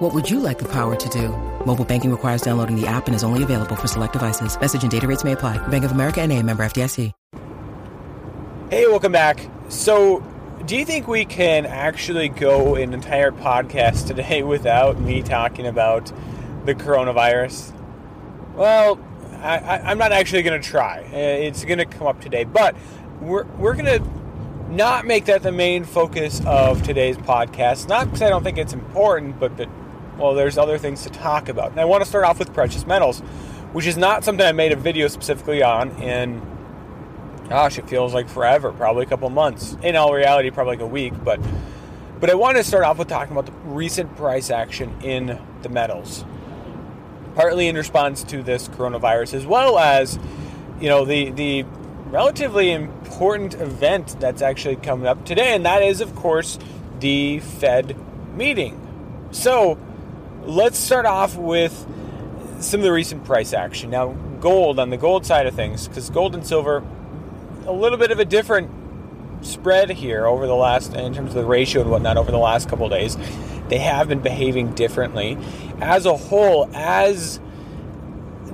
What would you like the power to do? Mobile banking requires downloading the app and is only available for select devices. Message and data rates may apply. Bank of America and a member FDIC. Hey, welcome back. So, do you think we can actually go an entire podcast today without me talking about the coronavirus? Well, I, am not actually going to try. Uh, it's going to come up today, but we're, we're going to not make that the main focus of today's podcast. Not because I don't think it's important, but that, well, there's other things to talk about. And I want to start off with precious metals, which is not something I made a video specifically on in, gosh, it feels like forever, probably a couple months. In all reality, probably like a week, but. But I want to start off with talking about the recent price action in the metals partly in response to this coronavirus, as well as, you know, the the relatively important event that's actually coming up today, and that is, of course, the Fed meeting. So, let's start off with some of the recent price action. Now, gold on the gold side of things, because gold and silver, a little bit of a different spread here over the last, in terms of the ratio and whatnot, over the last couple days. They have been behaving differently. As a whole, as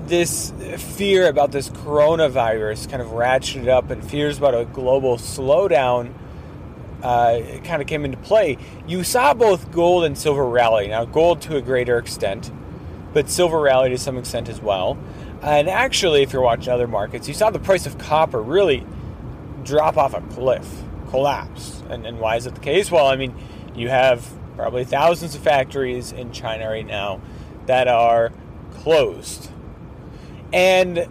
this fear about this coronavirus kind of ratcheted up and fears about a global slowdown uh, kind of came into play, you saw both gold and silver rally. Now, gold to a greater extent, but silver rally to some extent as well. And actually, if you're watching other markets, you saw the price of copper really drop off a cliff, collapse. And, and why is it the case? Well, I mean, you have probably thousands of factories in China right now that are closed. And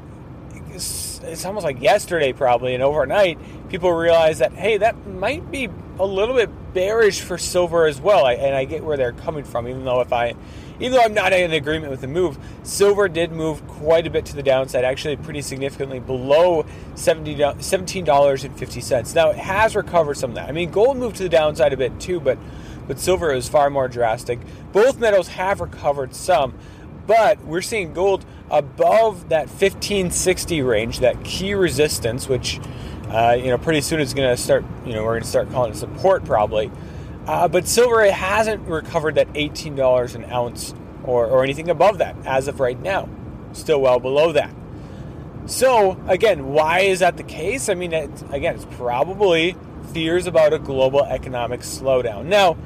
it's, it's, almost like yesterday, probably, and overnight, people realized that, hey, that might be a little bit bearish for silver as well. I, and I get where they're coming from, even though if I, even though I'm not in agreement with the move, silver did move quite a bit to the downside, actually pretty significantly below $17.50. Now, it has recovered some of that. I mean, gold moved to the downside a bit too, but but silver is far more drastic. Both metals have recovered some, but we're seeing gold above that 1560 range, that key resistance, which uh, you know pretty soon it's going to start. You know, we're going to start calling it support probably. Uh, but silver hasn't recovered that $18 an ounce or, or anything above that as of right now. Still well below that. So again, why is that the case? I mean, again, it's probably fears about a global economic slowdown. Now,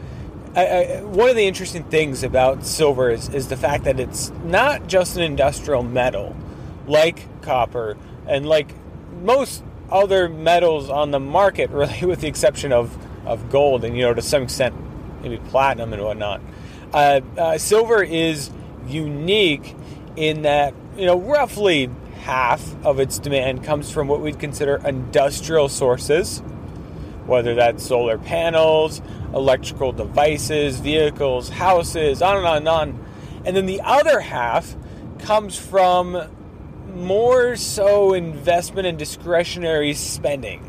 I, I, one of the interesting things about silver is, is the fact that it's not just an industrial metal like copper and like most other metals on the market, really, with the exception of, of gold and, you know, to some extent, maybe platinum and whatnot. Uh, uh, silver is unique in that, you know, roughly half of its demand comes from what we'd consider industrial sources whether that's solar panels, electrical devices, vehicles, houses, on and on and on. And then the other half comes from more so investment and discretionary spending.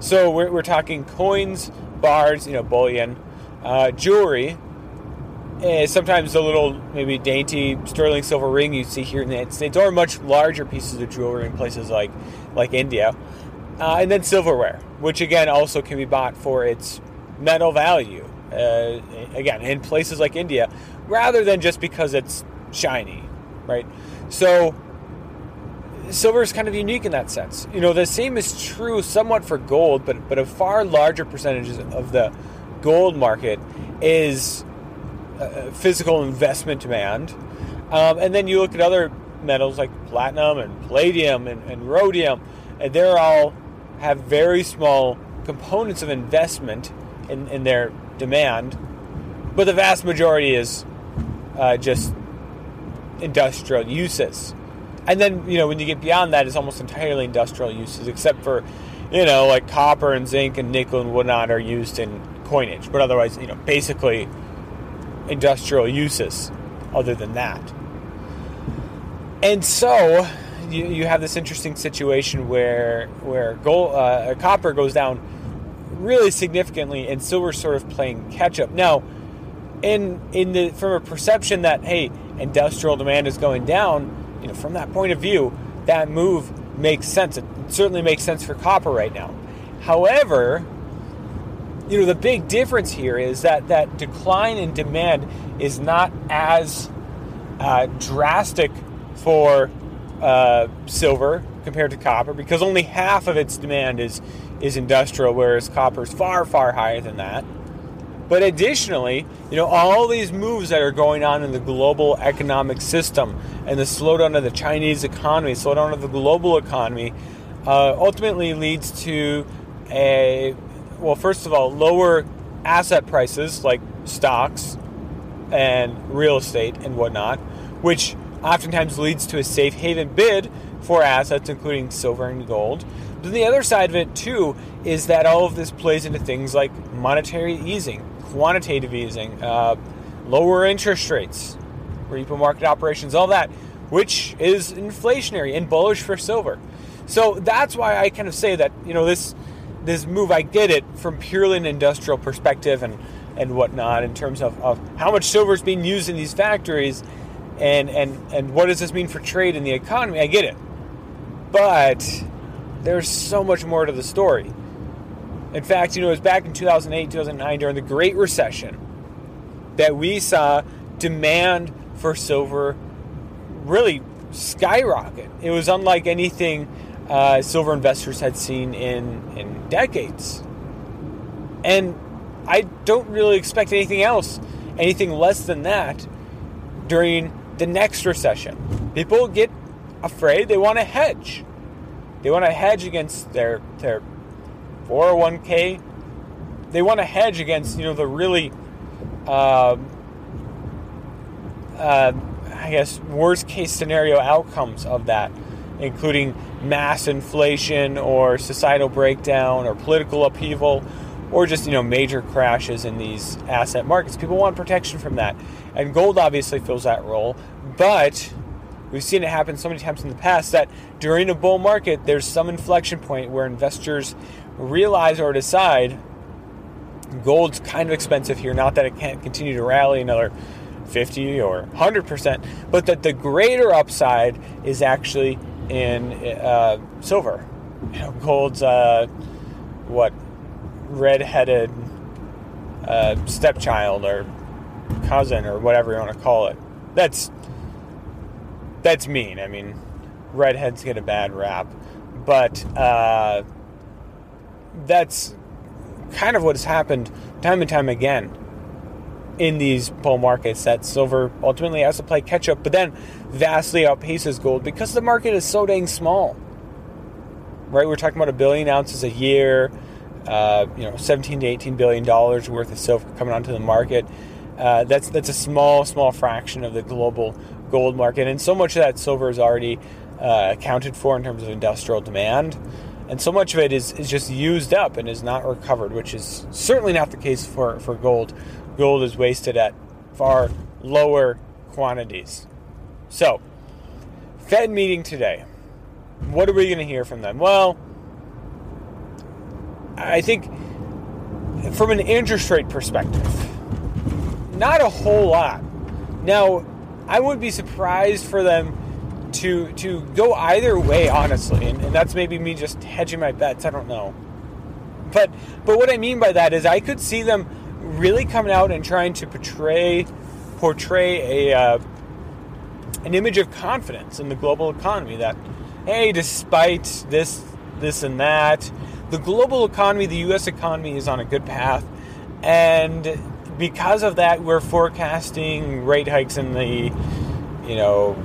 So we're, we're talking coins, bars, you know, bullion, uh, jewelry, and sometimes the little maybe dainty sterling silver ring you see here in the United States, or much larger pieces of jewelry in places like like India. Uh, and then silverware, which again also can be bought for its metal value. Uh, again, in places like India, rather than just because it's shiny, right? So silver is kind of unique in that sense. You know, the same is true somewhat for gold, but but a far larger percentage of the gold market is uh, physical investment demand. Um, and then you look at other metals like platinum and palladium and, and rhodium, and they're all have very small components of investment in, in their demand, but the vast majority is uh, just industrial uses. And then, you know, when you get beyond that, it's almost entirely industrial uses, except for, you know, like copper and zinc and nickel and whatnot are used in coinage. But otherwise, you know, basically industrial uses other than that. And so, you, you have this interesting situation where where gold uh, copper goes down really significantly and silver's sort of playing catch up. Now, in in the from a perception that hey, industrial demand is going down, you know, from that point of view, that move makes sense. It certainly makes sense for copper right now. However, you know, the big difference here is that that decline in demand is not as uh, drastic for uh, silver compared to copper because only half of its demand is is industrial, whereas copper is far far higher than that. But additionally, you know, all these moves that are going on in the global economic system and the slowdown of the Chinese economy, slowdown of the global economy, uh, ultimately leads to a well, first of all, lower asset prices like stocks and real estate and whatnot, which oftentimes leads to a safe haven bid for assets, including silver and gold. But the other side of it, too, is that all of this plays into things like monetary easing, quantitative easing, uh, lower interest rates, repo market operations, all that, which is inflationary and bullish for silver. So that's why I kind of say that, you know, this this move, I get it from purely an industrial perspective and, and whatnot in terms of, of how much silver is being used in these factories and, and, and what does this mean for trade and the economy. I get it. But there's so much more to the story. In fact, you know, it was back in 2008, 2009 during the Great Recession that we saw demand for silver really skyrocket. It was unlike anything uh, silver investors had seen in, in decades. And I don't really expect anything else, anything less than that during the next recession. People get afraid, they want to hedge. They want to hedge against their their 401k. They want to hedge against, you know, the really uh, uh, I guess worst case scenario outcomes of that including mass inflation or societal breakdown or political upheaval or just you know major crashes in these asset markets. People want protection from that, and gold obviously fills that role. But we've seen it happen so many times in the past that during a bull market, there's some inflection point where investors realize or decide gold's kind of expensive here. Not that it can't continue to rally another 50 or 100 percent, but that the greater upside is actually in uh, silver. You know, gold's uh, what red-headed uh, stepchild or cousin or whatever you want to call it. That's that's mean. I mean, redheads get a bad rap, but uh, that's kind of what has happened time and time again in these bull markets that silver ultimately has to play catch up, but then vastly outpaces gold because the market is so dang small. Right, we're talking about a billion ounces a year, uh, you know, 17 to 18 billion dollars worth of silver coming onto the market. Uh, that's that's a small, small fraction of the global gold market, and so much of that silver is already uh, accounted for in terms of industrial demand, and so much of it is, is just used up and is not recovered, which is certainly not the case for, for gold, gold is wasted at far lower quantities. So, Fed meeting today. What are we going to hear from them? Well, I think from an interest rate perspective, not a whole lot. Now, I would be surprised for them to to go either way, honestly, and, and that's maybe me just hedging my bets. I don't know, but but what I mean by that is I could see them really coming out and trying to portray portray a uh, an image of confidence in the global economy that hey despite this this and that the global economy the US economy is on a good path and because of that we're forecasting rate hikes in the you know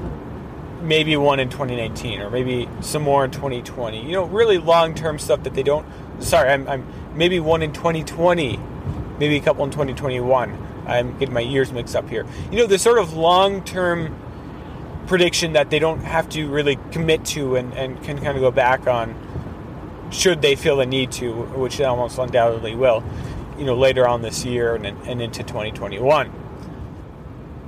maybe one in 2019 or maybe some more in 2020 you know really long-term stuff that they don't sorry I'm, I'm maybe one in 2020 maybe a couple in 2021. I'm getting my years mixed up here. You know, the sort of long term prediction that they don't have to really commit to and, and can kind of go back on should they feel the need to, which they almost undoubtedly will, you know, later on this year and, and into 2021.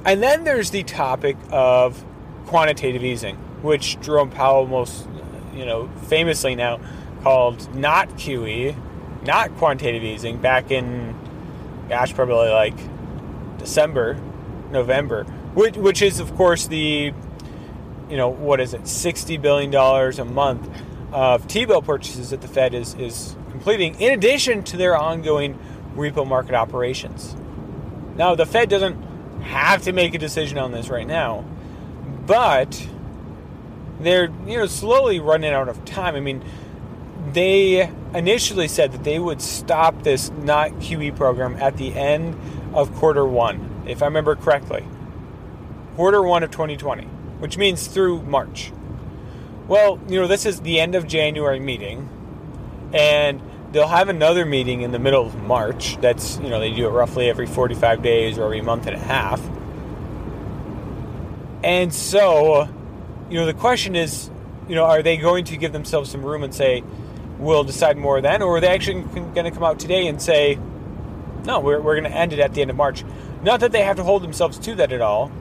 And then there's the topic of quantitative easing. which Jerome Powell most, you know, famously now called not QE, not quantitative easing, back in, gosh, probably like December, November, which, which is, of course, the, you know, what is it, $60 billion a month of T bill purchases that the Fed is, is completing, in addition to their ongoing repo market operations. Now, the Fed doesn't have to make a decision on this right now, but they're you know slowly running out of time. I mean, they initially said that they would stop this not QE program at the end of quarter one, if I remember correctly. Quarter one of 2020, which means through March. Well, you know, this is the end of January meeting, and they'll have another meeting in the middle of March. That's, you know, they do it roughly every 45 days or every month and a half. And so, you know, the question is, you know, are they going to give themselves some room and say, we'll decide more then? Or are they actually going to come out today and say, no, we're, we're going to end it at the end of March? Not that they have to hold themselves to that at all,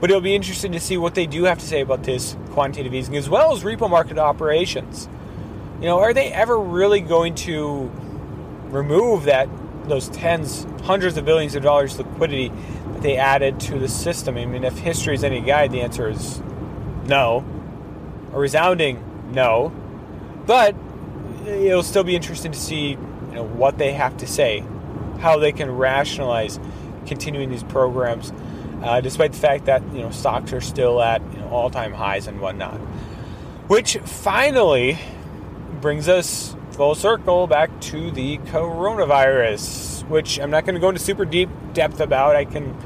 but it'll be interesting to see what they do have to say about this quantitative easing as well as repo market operations. You know, are they ever really going to remove that those tens, hundreds of billions of dollars liquidity that they added to the system? I mean, if history is any guide, the answer is no. A resounding no. But it'll still be interesting to see you know, what they have to say, how they can rationalize continuing these programs, uh, despite the fact that you know stocks are still at you know, all-time highs and whatnot. Which finally brings us full circle back to the coronavirus, which I'm not going to go into super deep depth about. I can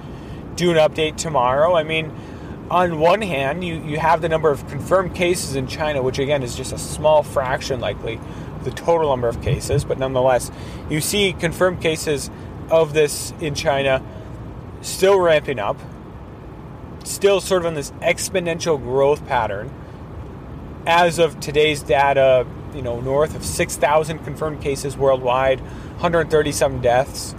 do an update tomorrow. I mean, on one hand, you, you have the number of confirmed cases in China, which again is just a small fraction, likely, the total number of cases, but nonetheless, you see confirmed cases of this in China still ramping up, still sort of on this exponential growth pattern. As of today's data, you know, north of 6,000 confirmed cases worldwide, 137 deaths.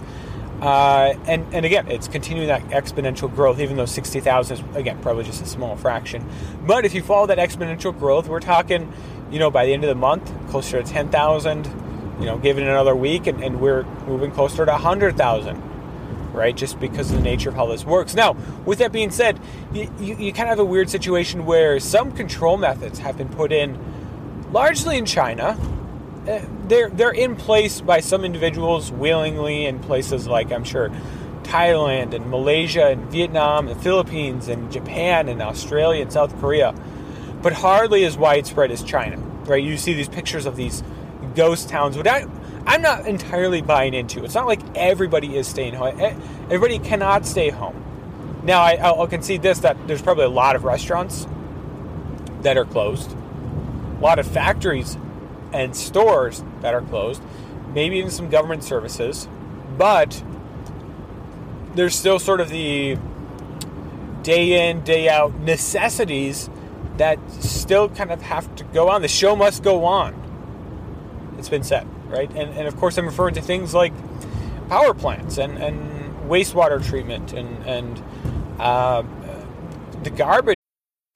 Uh, and, and again, it's continuing that exponential growth, even though 60,000 is, again, probably just a small fraction. But if you follow that exponential growth, we're talking, you know, by the end of the month, closer to 10,000, you know, given another week, and, and we're moving closer to 100,000, right? Just because of the nature of how this works. Now, with that being said, you, you, you kind of have a weird situation where some control methods have been put in largely in China. Uh, they're they're in place by some individuals willingly in places like I'm sure Thailand and Malaysia and Vietnam and Philippines and Japan and Australia and South Korea, but hardly as widespread as China. Right? You see these pictures of these ghost towns, but I, I'm not entirely buying into. It's not like everybody is staying home. Everybody cannot stay home. Now, I, I'll concede this that there's probably a lot of restaurants that are closed lot of factories and stores that are closed, maybe even some government services, but there's still sort of the day in, day out necessities that still kind of have to go on. The show must go on. It's been said, right? And, and of course, I'm referring to things like power plants and, and wastewater treatment and, and uh, the garbage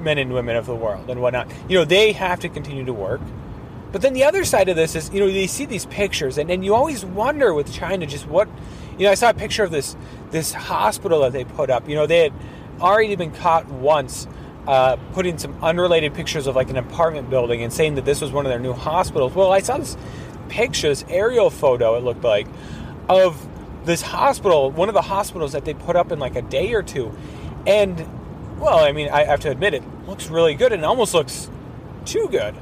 men and women of the world and whatnot. You know, they have to continue to work. But then the other side of this is, you know, they see these pictures, and, and you always wonder with China just what, you know, I saw a picture of this this hospital that they put up. You know, they had already been caught once uh, putting some unrelated pictures of like an apartment building and saying that this was one of their new hospitals. Well, I saw this picture, this aerial photo, it looked like, of this hospital, one of the hospitals that they put up in like a day or two. And well, I mean, I have to admit it looks really good and almost looks too good.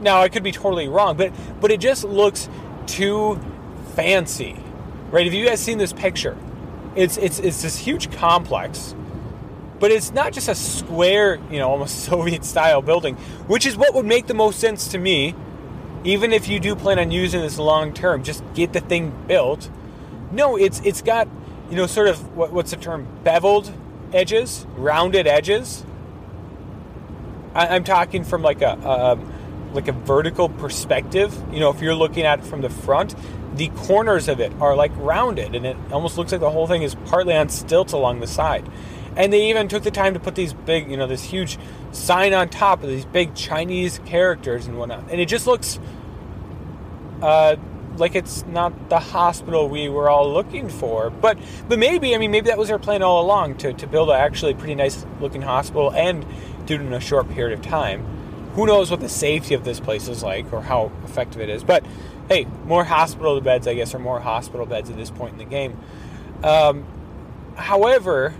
Now, I could be totally wrong, but but it just looks too fancy. Right? Have you guys seen this picture? It's it's it's this huge complex But it's not just a square, you know, almost Soviet style building, which is what would make the most sense to me. Even if you do plan on using this long term, just get the thing built. No, it's it's got, you know, sort of what, what's the term? Beveled edges, rounded edges. I, am talking from like a, a like a vertical perspective. You know, if you're looking at it from the front, the corners of it are like rounded, and it almost looks like the whole thing is partly on stilts along the side. And they even took the time to put these big, you know, this huge sign on top of these big Chinese characters and whatnot. And it just looks uh, like it's not the hospital we were all looking for. But but maybe, I mean, maybe that was their plan all along to, to build a actually pretty nice looking hospital and do it in a short period of time. Who knows what the safety of this place is like or how effective it is. But hey, more hospital beds, I guess, or more hospital beds at this point in the game. Um, however,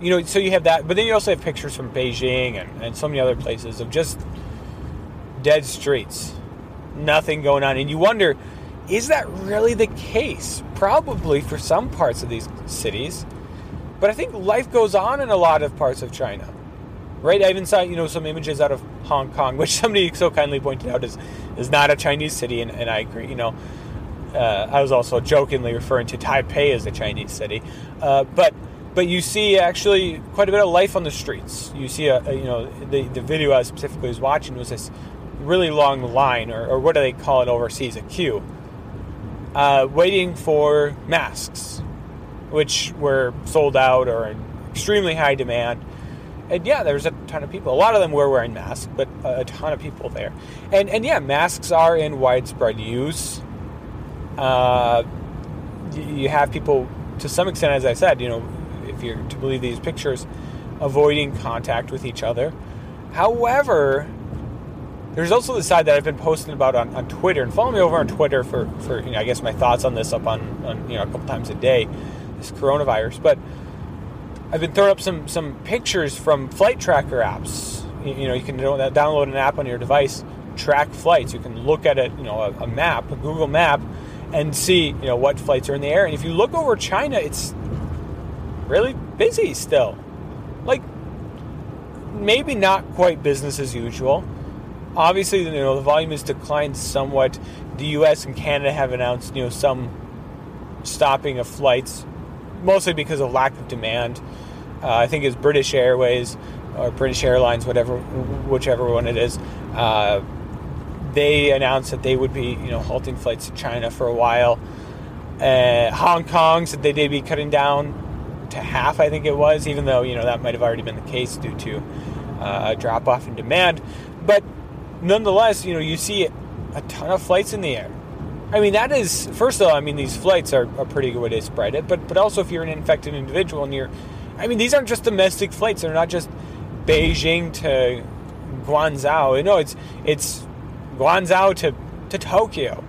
you know, so you have that, but then you also have pictures from Beijing and, and so many other places of just dead streets, nothing going on. And you wonder, is that really the case? Probably for some parts of these cities. But I think life goes on in a lot of parts of China. Right? I even saw, you know, some images out of Hong Kong, which somebody so kindly pointed out is is not a Chinese city, and, and I agree. You know, uh, I was also jokingly referring to Taipei as a Chinese city, uh, but but you see actually quite a bit of life on the streets. You see a, a you know the the video I specifically was watching was this really long line, or, or what do they call it overseas, a queue, uh, waiting for masks, which were sold out or in extremely high demand and yeah, there's a ton of people. A lot of them were wearing masks, but a ton of people there. And and yeah, masks are in widespread use. Uh, you have people, to some extent, as I said, you know, if you're to believe these pictures, avoiding contact with each other. However, there's also the side that I've been posting about on, on Twitter, and follow me over on Twitter for, for you know, I guess my thoughts on this up on, on you know a couple times a day, this coronavirus. But I've been throwing up some some pictures from flight tracker apps. You, you know, you can uh, download an app on your device, track flights. You can look at it, you know, a, a map, a Google map, and see you know what flights are in the air. And if you look over China, it's really busy still. Like maybe not quite business as usual. Obviously, you know the volume has declined somewhat. The U.S. and Canada have announced you know some stopping of flights mostly because of lack of demand. Uh, I think it's British Airways or British Airlines, whatever, whichever one it is. Uh, they announced that they would be, you know, halting flights to China for a while. Uh, Hong Kong said they, they'd be cutting down to half, I think it was, even though you know that might have already been the case due to uh, a drop off in demand. But nonetheless, you know, you see a ton of flights in the air. I mean, that is, first of all, I mean, these flights are a pretty good way to spread it, but, but also if you're an infected individual and you're, I mean, these aren't just domestic flights. They're not just Beijing to Guangzhou. No, it's, it's Guangzhou to, to Tokyo.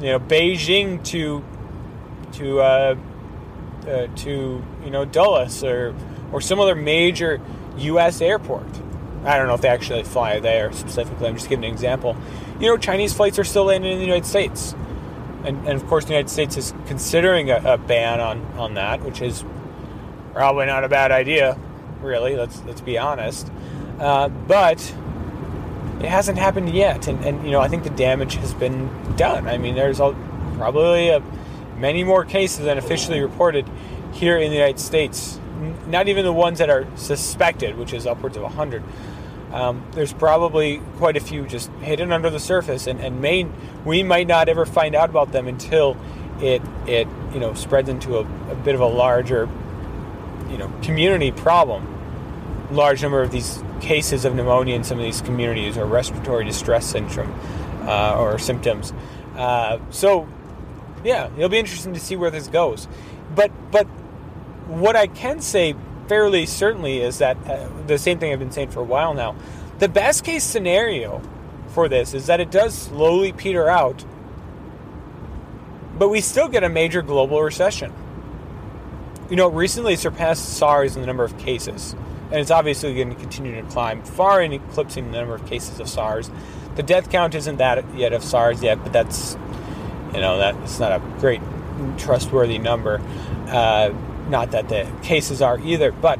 You know, Beijing to, to, uh, uh, to, you know, Dulles or, or some other major U.S. airport. I don't know if they actually fly there specifically. I'm just giving an example you know, Chinese flights are still landing in the United States. And, and of course, the United States is considering a, a, ban on, on that, which is probably not a bad idea, really, let's, let's be honest. Uh, but it hasn't happened yet. And, and, you know, I think the damage has been done. I mean, there's a, probably a, many more cases than officially reported here in the United States. Not even the ones that are suspected, which is upwards of 100 um, there's probably quite a few just hidden under the surface, and, and may, we might not ever find out about them until it it you know spreads into a, a bit of a larger you know community problem. Large number of these cases of pneumonia in some of these communities or respiratory distress syndrome uh, or symptoms. Uh, so yeah, it'll be interesting to see where this goes. But but what I can say fairly certainly is that uh, the same thing I've been saying for a while now. The best case scenario for this is that it does slowly peter out, but we still get a major global recession. You know, recently surpassed SARS in the number of cases, and it's obviously going to continue to climb, far in eclipsing the number of cases of SARS. The death count isn't that yet of SARS yet, but that's you know that's not a great trustworthy number. Uh, not that the cases are either, but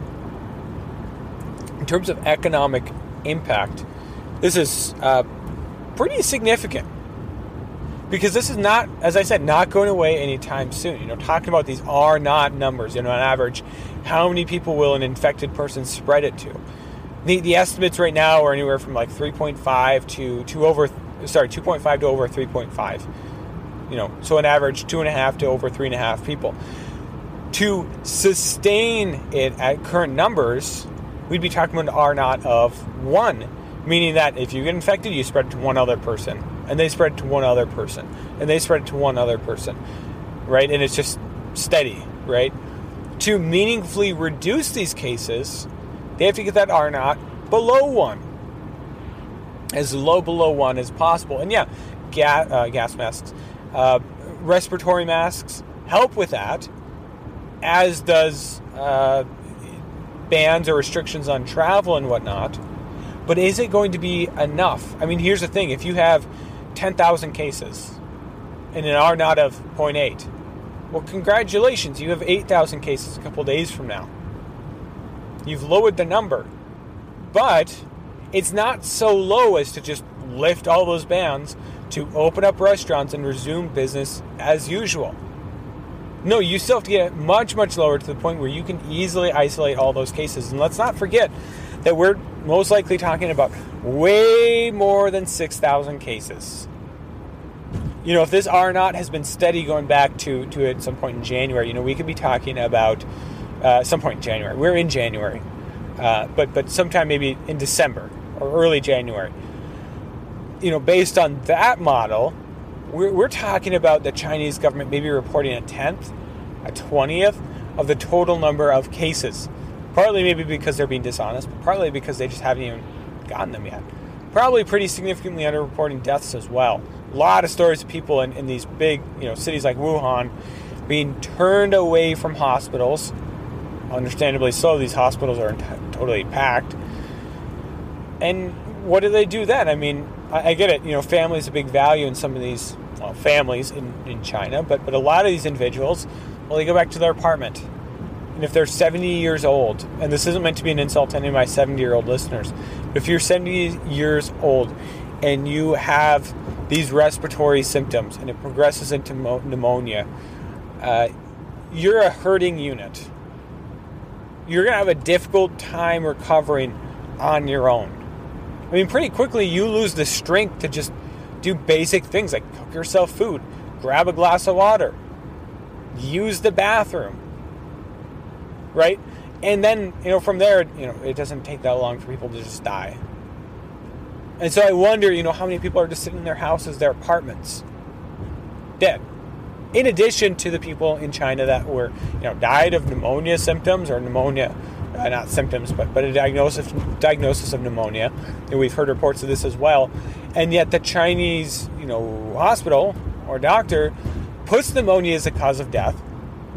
in terms of economic impact, this is uh, pretty significant because this is not, as I said, not going away anytime soon. You know, talking about these R naught numbers. You know, on average, how many people will an infected person spread it to? The, the estimates right now are anywhere from like 3.5 to to over sorry 2.5 to over 3.5. You know, so an average two and a half to over three and a half people. To sustain it at current numbers, we'd be talking about an R naught of one, meaning that if you get infected, you spread it to one other person, and they spread it to one other person, and they spread it to one other person, right? And it's just steady, right? To meaningfully reduce these cases, they have to get that R naught below one, as low below one as possible. And yeah, gas, uh, gas masks, uh, respiratory masks help with that, as does uh, bans or restrictions on travel and whatnot. But is it going to be enough? I mean, here's the thing: if you have 10,000 cases and an R naught of 0.8, well, congratulations, you have 8,000 cases a couple days from now. You've lowered the number, but it's not so low as to just lift all those bans to open up restaurants and resume business as usual. No, you still have to get much, much lower to the point where you can easily isolate all those cases. And let's not forget that we're most likely talking about way more than 6,000 cases. You know, if this R naught has been steady going back to, to at some point in January, you know, we could be talking about uh, some point in January. We're in January, uh, but but sometime maybe in December or early January. You know, based on that model, we're, we're talking about the Chinese government maybe reporting a tenth, a twentieth of the total number of cases. Partly maybe because they're being dishonest, but partly because they just haven't even gotten them yet. Probably pretty significantly underreporting deaths as well. A lot of stories of people in, in these big, you know, cities like Wuhan being turned away from hospitals. Understandably so, these hospitals are t- totally packed. And what do they do then? I mean, I, I get it. You know, family is a big value in some of these well, families in, in China, but but a lot of these individuals, well, they go back to their apartment, and if they're 70 years old, and this isn't meant to be an insult to any of my 70 year old listeners, but if you're 70 years old and you have these respiratory symptoms and it progresses into mo- pneumonia, uh, you're a hurting unit. You're going to have a difficult time recovering on your own. I mean, pretty quickly you lose the strength to just do basic things like cook yourself food, grab a glass of water, use the bathroom, right? And then, you know, from there, you know, it doesn't take that long for people to just die. And so I wonder, you know, how many people are just sitting in their houses, their apartments, dead. In addition to the people in China that were, you know, died of pneumonia symptoms or pneumonia, uh, not symptoms, but, but a diagnosis, diagnosis of pneumonia. And we've heard reports of this as well. And yet the Chinese, you know, hospital or doctor puts pneumonia as a cause of death,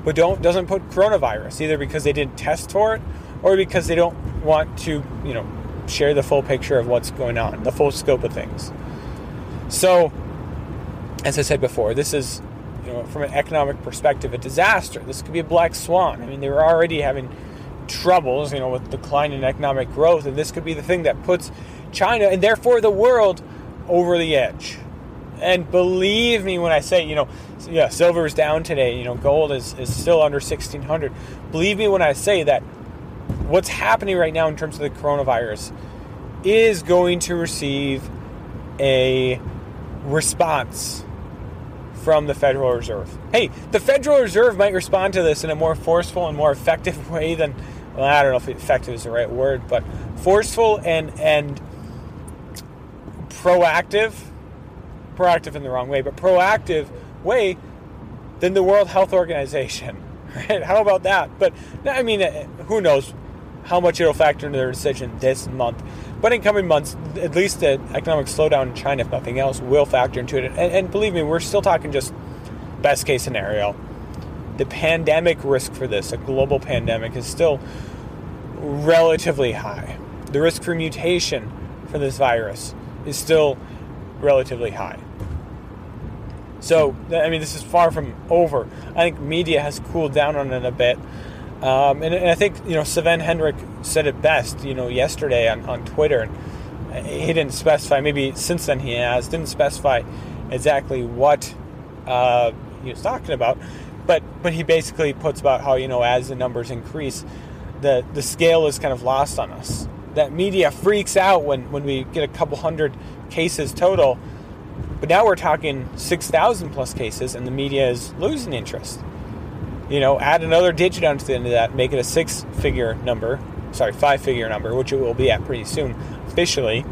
but don't doesn't put coronavirus either because they didn't test for it or because they don't want to, you know, share the full picture of what's going on, the full scope of things. So, as I said before, this is, you know, from an economic perspective, a disaster. This could be a black swan. I mean, they were already having troubles, you know, with decline in economic growth, and this could be the thing that puts China and therefore the world over the edge. And believe me when I say, you know, yeah, silver is down today. You know, gold is, is still under 1600. Believe me when I say that what's happening right now in terms of the coronavirus is going to receive a response from the Federal Reserve. Hey, the Federal Reserve might respond to this in a more forceful and more effective way than well, I don't know if effective is the right word, but forceful and and proactive proactive in the wrong way, but proactive way than the World Health Organization. Right? How about that? But I mean, who knows how much it'll factor into their decision this month. But in coming months, at least the economic slowdown in China, if nothing else, will factor into it. And, and believe me, we're still talking just best case scenario. The pandemic risk for this, a global pandemic, is still relatively high. The risk for mutation for this virus is still relatively high. So, I mean, this is far from over. I think media has cooled down on it a bit. Um, and, and, I think you know Sven Henrich said it best. You know, yesterday on, on Twitter, he didn't specify. Maybe since then he has didn't specify exactly what uh, he was talking about, but but he basically puts about how you know as the numbers increase, the the scale is kind of lost on us. That media freaks out when when we get a couple hundred cases total, but now we're talking six thousand plus cases, and the media is losing interest you know, add another digit onto the end of that, make it a six figure number, sorry, five figure number, which it will be at pretty soon officially.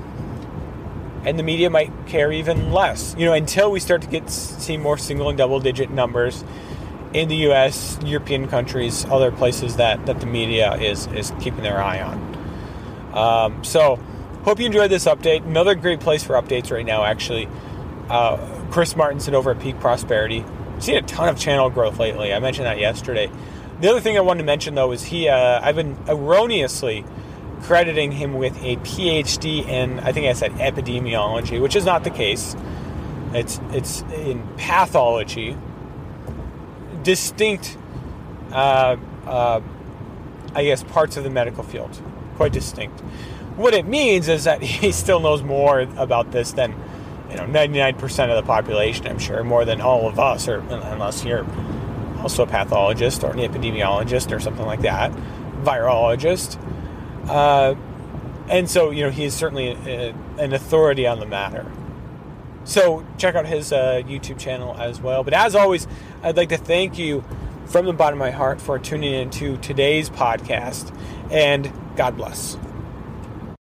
And the media might care even less, you know, until we start to get see more single and double digit numbers in the U.S., European countries, other places that, that the media is is keeping their eye on. Um, so, hope you enjoyed this update. Another great place for updates right now, actually. Uh, Chris Martenson over at Peak Prosperity seen a ton of channel growth lately. I mentioned that yesterday. The other thing I wanted to mention though is he. Uh, I've been erroneously crediting him with a PhD in I think I said epidemiology, which is not the case. It's it's in pathology. Distinct, uh, uh, I guess, parts of the medical field. Quite distinct. What it means is that he still knows more about this than you know 99% of the population i'm sure more than all of us or unless you're also a pathologist or an epidemiologist or something like that virologist uh, and so you know he's certainly a, an authority on the matter so check out his uh, youtube channel as well. But as always i'd like to thank you from the bottom of my heart for tuning in to today's podcast and god bless